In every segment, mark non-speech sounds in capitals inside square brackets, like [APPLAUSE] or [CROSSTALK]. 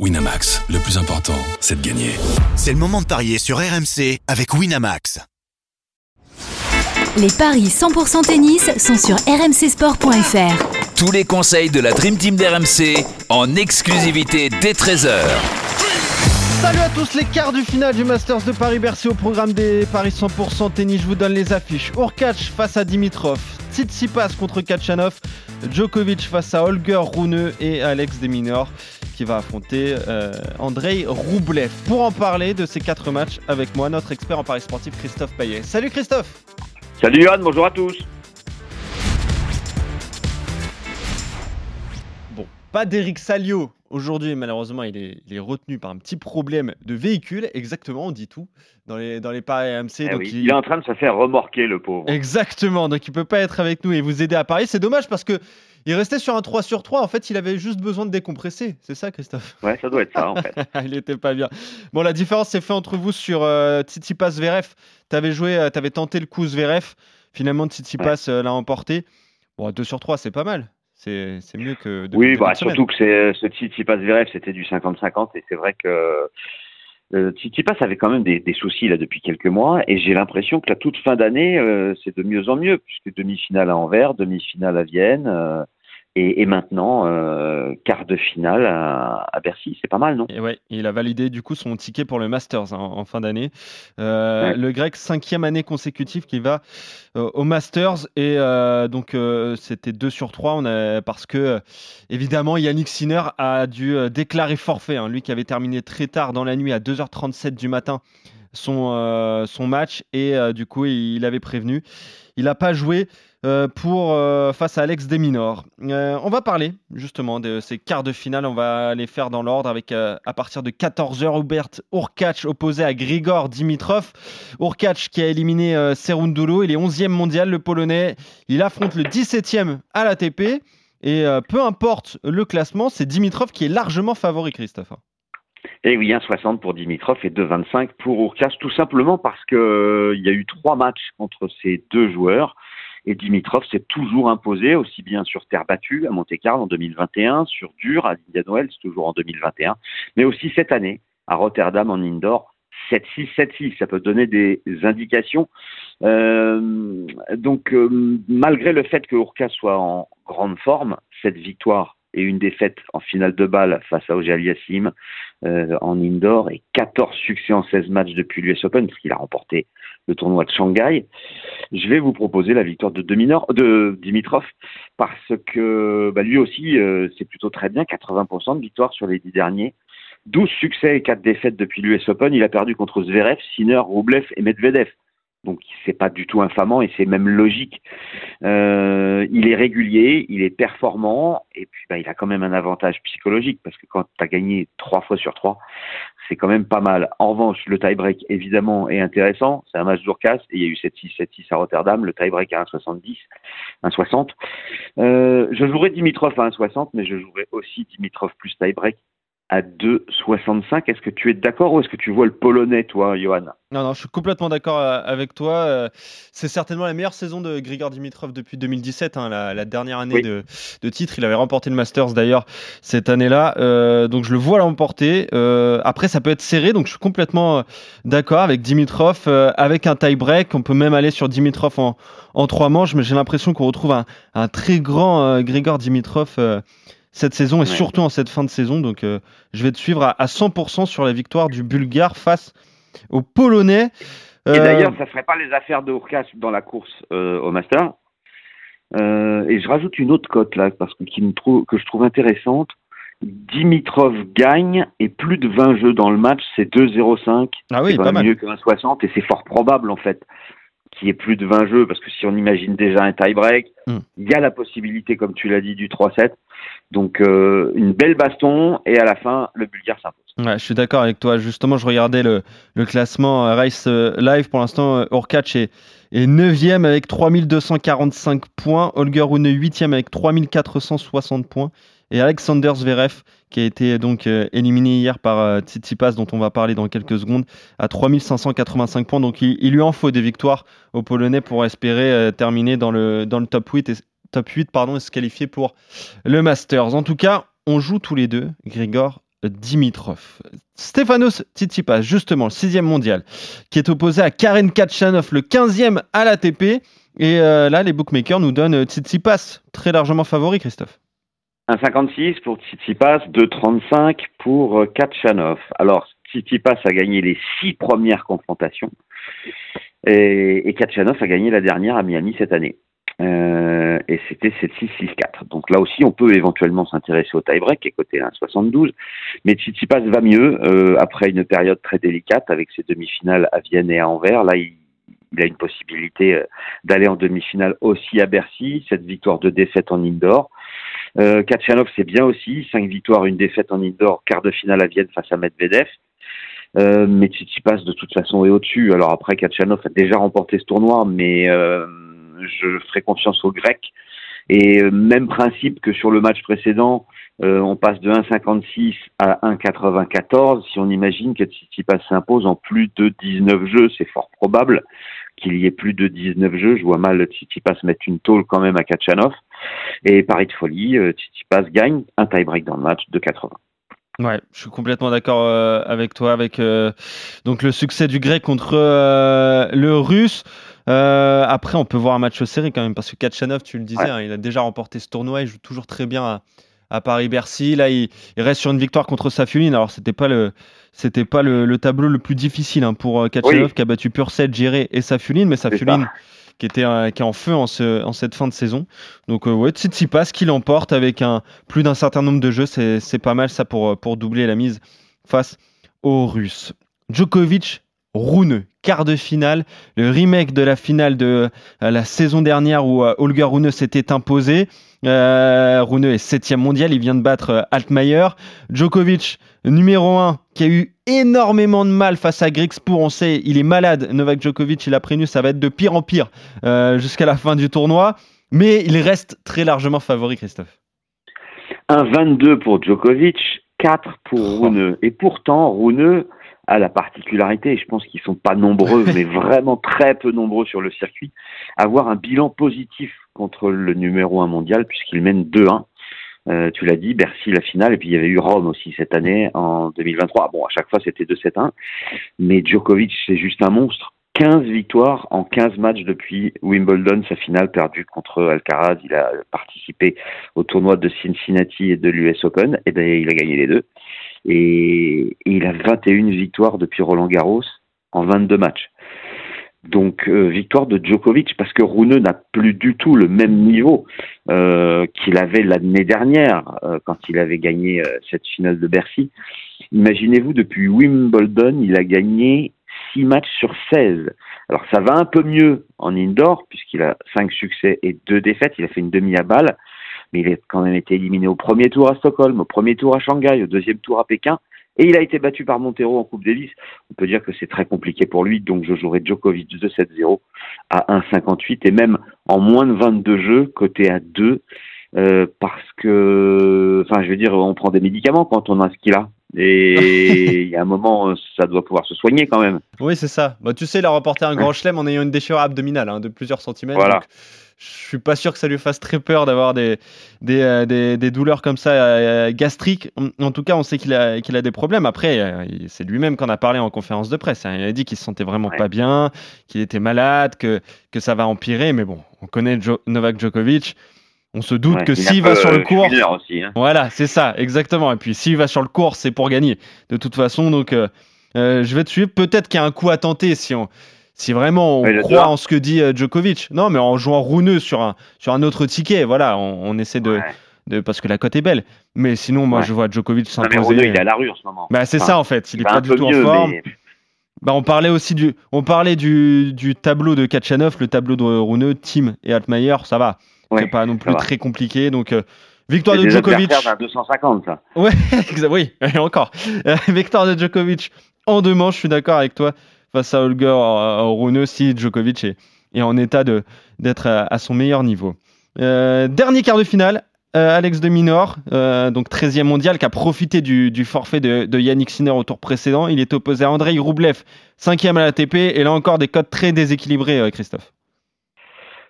Winamax, le plus important, c'est de gagner. C'est le moment de parier sur RMC avec Winamax. Les paris 100% tennis sont sur rmcsport.fr. Tous les conseils de la Dream Team d'RMC en exclusivité dès 13h. Salut à tous, les quarts du final du Masters de Paris-Bercy au programme des Paris 100% tennis. Je vous donne les affiches. Urkac face à Dimitrov, Tsitsipas contre Kachanov, Djokovic face à Holger Rune et Alex Deminor qui va affronter euh, Andrei Roublev. Pour en parler de ces quatre matchs avec moi, notre expert en Paris sportif Christophe Payet. Salut Christophe Salut Johan, bonjour à tous pas d'Eric Salio aujourd'hui, malheureusement, il est, retenu par un petit problème de véhicule. Exactement, on dit tout dans les, dans les paris AMC. Eh donc il... est en train de se faire remorquer, le pauvre. Exactement, donc il peut pas être avec nous et vous aider à Paris. C'est dommage parce que il restait sur un 3 sur 3. En fait, il avait juste besoin de décompresser. C'est ça, Christophe? Ouais, ça doit être ça, en fait. [LAUGHS] il n'était pas bien. Bon, la différence s'est faite entre vous sur euh, Tsitsipas Zverev. Tu avais joué, euh, tu avais tenté le coup Zverev. Finalement, Tsitsipas euh, l'a emporté. Bon, 2 sur 3, c'est pas mal. C'est mieux que. oui, bah, surtout que ce Tsitsipas Zverev, c'était du 50-50. Et c'est vrai que. Euh, Tsitsipas avait quand même des, soucis là depuis quelques mois et j'ai l'impression que la toute fin d'année c'est de mieux en mieux puisque demi-finale à Anvers, demi-finale à Vienne, et, maintenant, euh, quart de finale à, Bercy, c'est pas mal, non? Et ouais, il a validé du coup son ticket pour le Masters hein, en fin d'année. Euh, le Grec, cinquième année consécutive qui va euh, au Masters. Et donc, c'était 2 sur 3 on a, parce que, évidemment, Yannick Sinner a dû déclarer forfait. Hein, lui qui avait terminé très tard dans la nuit à 2h37 du matin son, son match. Et du coup, il, il avait prévenu. Il n'a pas joué. Euh, pour euh, face à Alex Deminor. Euh, on va parler justement de ces quarts de finale. On va les faire dans l'ordre avec à partir de 14h Hubert Urkac opposé à Grigor Dimitrov. Urkac qui a éliminé Serundulo. Il est 11e mondial, le Polonais. Il affronte le 17e à l'ATP. Et peu importe le classement, c'est Dimitrov qui est largement favori, Christophe. Et eh oui, 1,60 pour Dimitrov et 2,25 pour Urkac, tout simplement parce qu'il y a eu trois matchs contre ces deux joueurs. Et Dimitrov s'est toujours imposé, aussi bien sur terre battue à Monte-Carlo en 2021, sur dur à l'Indian Wells toujours en 2021, mais aussi cette année à Rotterdam en indoor 7-6, 7-6, ça peut donner des indications. Euh, donc, euh, malgré le fait que Urka soit en grande forme, cette victoire et une défaite en finale de balle face à Ojal Yassim euh, en indoor et 14 succès en 16 matchs depuis l'US Open, parce qu'il a remporté le tournoi de Shanghai. Je vais vous proposer la victoire de, Dimitrov parce que bah, lui aussi, euh, c'est plutôt très bien, 80% de victoire sur les 10 derniers. 12 succès et 4 défaites depuis l'US Open. Il a perdu contre Zverev, Sinner, Rublev et Medvedev. Donc c'est pas du tout infamant et c'est même logique. Euh, il est régulier, il est performant et puis bah, il a quand même un avantage psychologique parce que quand tu as gagné trois fois sur trois, c'est quand même pas mal. En revanche, le tie-break évidemment est intéressant. C'est un match d'Urcas et il y a eu 7-6, 7-6 à Rotterdam. Le tie-break à 1,70, 1,60. Euh, je jouerai Dimitrov à 1,60 mais je jouerai aussi Dimitrov plus tie-break à 2,65. Est-ce que tu es d'accord ou est-ce que tu vois le polonais, toi, Johan? Non, non, je suis complètement d'accord euh, avec toi. Euh, c'est certainement la meilleure saison de Grigor Dimitrov depuis 2017, hein, la, dernière année de, titre. Il avait remporté le Masters d'ailleurs cette année-là. Euh, donc je le vois l'emporter. après, ça peut être serré, donc je suis complètement d'accord avec Dimitrov. avec un tie-break, on peut même aller sur Dimitrov en, en trois manches, mais j'ai l'impression qu'on retrouve un, un, très grand Grigor Dimitrov cette saison et surtout en cette fin de saison. Donc, euh, je vais te suivre à, 100% sur la victoire du Bulgare face au Polonais. Et euh, d'ailleurs, ça ne serait pas les affaires de Urkas dans la course euh, au Master. et je rajoute une autre cote là, parce que, qui me trouve, que je trouve intéressante. Dimitrov gagne et plus de 20 jeux dans le match, c'est 2-0-5. Ah oui, c'est pas mieux que 1-60 et c'est fort probable en fait qu'il y ait plus de 20 jeux parce que si on imagine déjà un tie-break, hmm. il y a la possibilité, comme tu l'as dit, du 3-7. Donc euh, une belle baston et à la fin le Bulgare s'impose. Ouais, je suis d'accord avec toi. Justement, je regardais le, le classement euh, Race euh, Live. Pour l'instant, Orkac est, est 9e avec 3245 points. Holger Rune 8e avec 3460 points. Et Alexander Zverev, qui a été donc éliminé hier par Tsitsipas, dont on va parler dans quelques secondes, à 3585 points. Donc il, lui en faut des victoires aux Polonais pour espérer terminer dans le, dans le top 8 et, top 8 pardon, et se qualifier pour le Masters. En tout cas, on joue tous les deux, Grigor Dimitrov. Stefanos Tsitsipas, justement, le sixième mondial, qui est opposé à Karen Kachanov, le 15e à l'ATP. Et euh, là, les bookmakers nous donnent Tsitsipas, très largement favori, Christophe. 1,56 pour Tsitsipas, 2,35 pour euh, Kachanov. Alors, Tsitsipas a gagné les six premières confrontations et, et Kachanov a gagné la dernière à Miami cette année. Euh, et c'était 7-6-6-4. Donc là aussi, on peut éventuellement s'intéresser au tie-break, qui est coté à 1,72. Mais Tsitsipas va mieux euh, après une période très délicate avec ses demi-finales à Vienne et à Anvers. Là, il, il a une possibilité d'aller en demi-finale aussi à Bercy. Cette victoire de défaite en indoor. Euh, c'est bien aussi. Cinq victoires, une défaite en indoor, quart de finale à Vienne face à Medvedev. Euh, mais Tsitsipas, de toute façon, est au-dessus. Alors après, Kachanov a déjà remporté ce tournoi, mais euh, je ferai confiance aux Grecs. Et euh, même principe que sur le match précédent, euh, on passe de 1,56 à 1,94. Si on imagine que Tsitsipas s'impose en plus de 19 jeux, c'est fort probable qu'il y ait plus de 19 jeux. Je vois mal Tsitsipas mettre une tôle quand même à Kachanov. Et Paris de folie, euh, Tsitsipas gagne un tie-break dans le match de 80. Ouais, je suis complètement d'accord euh, avec toi, avec euh, donc le succès du grec contre euh, le russe. Après, on peut voir un match serré quand même, parce que Kachanov, tu le disais, Ouais. hein, il a déjà remporté ce tournoi, il joue toujours très bien à, à Paris-Bercy. Là, il, il reste sur une victoire contre Safiuline. Alors, c'était pas le, c'était pas le, le tableau le plus difficile hein, pour Kachanov, Oui. qui a battu Purcell, Géré et Safiuline, mais ça. Qui était euh, qui est en feu en, ce, en cette fin de saison. Donc euh, ouais, Tsitsipas qui l'emporte avec plus d'un certain nombre de jeux, c'est pas mal ça pour euh, pour doubler la mise face aux Russes. Djokovic Rune, quart de finale, le remake de la finale de la saison dernière où euh, Holger Rune s'était imposé. Euh, Rune est septième mondial, il vient de battre Altmaier. Djokovic, numéro 1, qui a eu énormément de mal face à Grigspur. On sait, il est malade. Novak Djokovic, il a prévenu, ça va être de pire en pire euh, jusqu'à la fin du tournoi. Mais il reste très largement favori, Christophe. 1,22 pour Djokovic, 4 pour Oh. Rune. Et pourtant, Rune a la particularité, et je pense qu'ils sont pas nombreux, [LAUGHS] mais vraiment très peu nombreux sur le circuit, avoir un bilan positif contre le numéro 1 mondial, puisqu'il mène 2-1. Euh, tu l'as dit, Bercy la finale, et puis il y avait eu Rome aussi cette année en 2023. Bon, à chaque fois c'était 2-7-1, mais Djokovic c'est juste un monstre. 15 victoires en 15 matchs depuis Wimbledon, sa finale perdue contre Alcaraz. Il a participé au tournoi de Cincinnati et de l'US Open, et ben, il a gagné les deux. Et, et il a 21 victoires depuis Roland Garros en 22 matchs. Donc euh, victoire de Djokovic parce que Rune n'a plus du tout le même niveau euh, qu'il avait l'année dernière euh, quand il avait gagné euh, cette finale de Bercy. Imaginez-vous depuis Wimbledon, il a gagné 6 matchs sur 16. Alors ça va un peu mieux en indoor puisqu'il a 5 succès et 2 défaites, il a fait une demi à balle, mais il a quand même été éliminé au premier tour à Stockholm, au premier tour à Shanghai, au deuxième tour à Pékin et il a été battu par Montero en Coupe Davis. On peut dire que c'est très compliqué pour lui, donc je jouerai Djokovic 2-7-0 à 1,58 et même en moins de 22 jeux, côté à 2, euh, parce que, enfin, je veux dire, on prend des médicaments quand on a ce qu'il a. Et [LAUGHS] il y a un moment, ça doit pouvoir se soigner quand même. Oui, c'est ça. Bah, tu sais, il a remporté un grand chelem en ayant une déchirure abdominale hein, de plusieurs centimètres. Voilà. donc je suis pas sûr que ça lui fasse très peur d'avoir des, des, euh, des, des douleurs comme ça euh, gastriques. En, en tout cas, on sait qu'il a, qu'il a des problèmes. Après, euh, c'est lui-même qu'on a parlé en conférence de presse. hein. Il a dit qu'il se sentait vraiment Ouais. pas bien, qu'il était malade, que, que ça va empirer. Mais bon, on connaît Jo- Novak Djokovic. On se doute Ouais, que s'il va sur le court, fumeur aussi. Hein. voilà, c'est ça, exactement. Et puis s'il va sur le court, c'est pour gagner. De toute façon, donc euh, je vais te suivre. Peut-être qu'il y a un coup à tenter si on, si vraiment on croit en ce que dit euh, Djokovic. Non, mais en jouant rouneux sur un sur un autre ticket, voilà, on, on essaie de, Ouais. de parce que la cote est belle. Mais sinon, moi, Ouais. je vois Djokovic s'imposer. il est à la rue en ce moment. Bah, c'est Enfin, ça en fait. Il est va pas un du tout mieux, en forme. mais Bah, on parlait aussi du, on parlait du, du tableau de Kachanov, le tableau de Runeux, Tim et Altmaier, ça va. Ouais, c'est pas non plus très compliqué. Donc, euh, victoire de Djokovic. d'un 250, ça. Ouais, [LAUGHS] oui, et [LAUGHS] encore. Euh, victoire de Djokovic en deux manches, je suis d'accord avec toi, face à Holger Rune, si Djokovic est, en état d'être à, son meilleur niveau. Euh, dernier quart de finale, euh, Alex de Minor, euh, donc 13e mondial, qui a profité du, forfait de, Yannick Sinner au tour précédent. Il est opposé à Andrei Roublev, 5e à l'ATP, et là encore des codes très déséquilibrés, Christophe.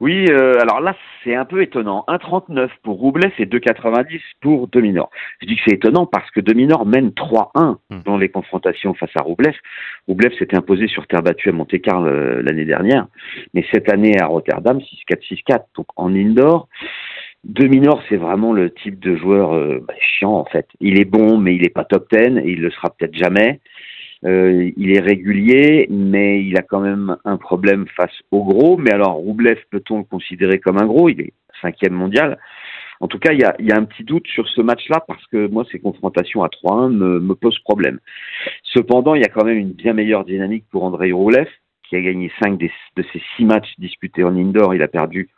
Oui, euh, alors là, c'est un peu étonnant. 1,39 pour Roublev et 2,90 pour Dominor. Je dis que c'est étonnant parce que Dominor mène 3-1 Hmm. dans les confrontations face à Roublev. Roublev s'était imposé sur terre battue à Monte-Carlo euh, l'année dernière, mais cette année à Rotterdam, 6-4, 6-4. Donc en indoor, Dominor, c'est vraiment le type de joueur euh, bah, chiant en fait. Il est bon, mais il n'est pas top 10 et il le sera peut-être jamais. Euh, il est régulier, mais il a quand même un problème face au gros. Mais alors, Roublev, peut-on le considérer comme un gros? Il est cinquième mondial. En tout cas, il y a, un petit doute sur ce match-là parce que moi, ces confrontations à 3-1 me, posent problème. Cependant, il y a quand même une bien meilleure dynamique pour Andrei Roublev, qui a gagné 5 des, de ses 6 matchs disputés en indoor. Il a perdu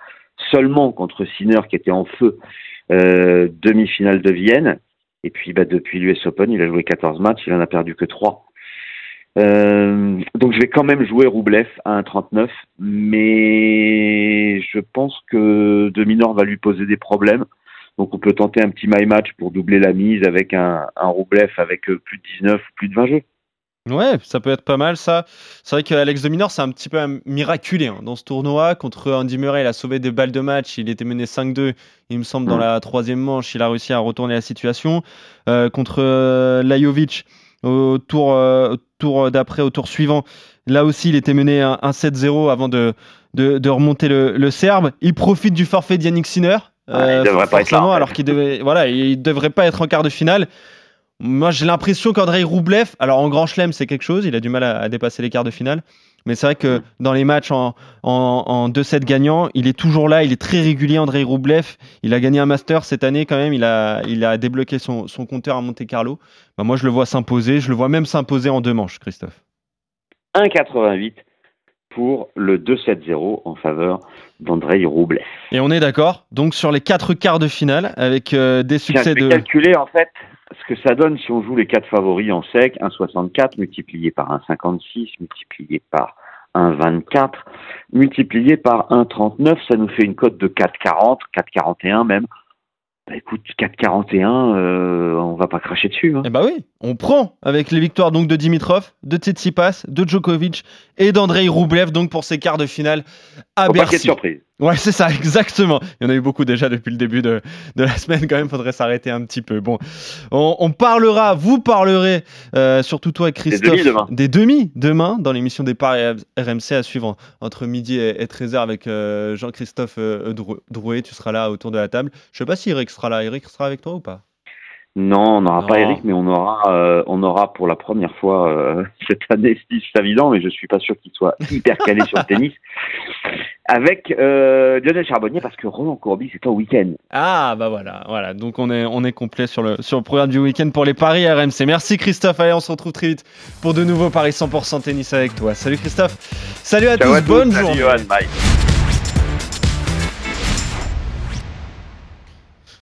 seulement contre Sinner, qui était en feu, euh, demi-finale de Vienne. Et puis, bah, depuis l'US Open, il a joué 14 matchs, il en a perdu que 3. Euh, donc je vais quand même jouer Roublev à 1,39, mais je pense que De Minor va lui poser des problèmes. Donc on peut tenter un petit my match pour doubler la mise avec un, un Roublev avec euh, plus de 19 ou plus de 20 jeux. Ouais, ça peut être pas mal ça. C'est vrai qu'Alex de Minor, c'est un petit peu miraculé hein, dans ce tournoi. Contre Andy Murray, il a sauvé des balles de match. Il était mené 5-2, il me semble, dans Mm. la troisième manche. Il a réussi à retourner la situation. Euh, contre euh, Lajovic, au tour, euh, au tour d'après, au tour suivant, là aussi, il était mené 1 7-0 avant de, de, de remonter le, le Serbe. Il profite du forfait d'Yannick Sinner. Ah, il devrait pas être là, forcément, en fait. alors qu'il devait, voilà, il devrait pas être en quart de finale. Moi, j'ai l'impression qu'Andrei Roublev, alors en grand chelem, c'est quelque chose, il a du mal à, à dépasser les quarts de finale. Mais c'est vrai que dans les matchs en, en, en 2-7 gagnants, il est toujours là, il est très régulier, Andrei Roublev. Il a gagné un Master cette année quand même, il a, il a débloqué son, son compteur à Monte Carlo. Bah, moi, je le vois s'imposer, je le vois même s'imposer en deux manches, Christophe. 1,88 pour le 2-7-0 en faveur d'Andrei Roublev. Et on est d'accord, donc sur les quatre quarts de finale, avec euh, des succès de. calculer en fait ce que ça donne si on joue les quatre favoris en sec, 1,64 multiplié par 1,56 multiplié par 1,24 multiplié par 1,39, ça nous fait une cote de 4,40, 4,41 même. Bah écoute, 4,41, euh, on va pas cracher dessus. Hein. Eh bah oui, on prend avec les victoires donc de Dimitrov, de Tsitsipas, de Djokovic et d'Andrei Roublev donc pour ces quarts de finale à Au paquet de Bercy. surprise. Ouais, c'est ça, [LAUGHS] exactement. Il y en a eu beaucoup déjà depuis le début de, de la semaine, quand même, faudrait s'arrêter un petit peu. Bon, on, on parlera, vous parlerez, euh, surtout toi, Christophe, demi demain. des demi demain dans l'émission des paris RMC à suivre entre midi et, et 13h avec euh, Jean-Christophe euh, Drou- Drouet. Tu seras là autour de la table. Je sais pas si Eric sera là. Eric sera avec toi ou pas? Non, on n'aura pas Eric, mais on aura, euh, on aura pour la première fois euh, [LAUGHS] cette année Steve Savidan, mais je suis pas sûr qu'il soit hyper calé sur le [LAUGHS] tennis. Avec euh, Lionel Charbonnier, parce que Roland Courbis est en week-end. Ah bah voilà, voilà. Donc on est on est complet sur le sur le programme du week-end pour les paris RMC. Merci Christophe. Allez, on se retrouve très vite pour de nouveaux paris 100% tennis avec toi. Salut Christophe. Salut à Ciao tous. à tous, bonne salut journée. Johan, bye.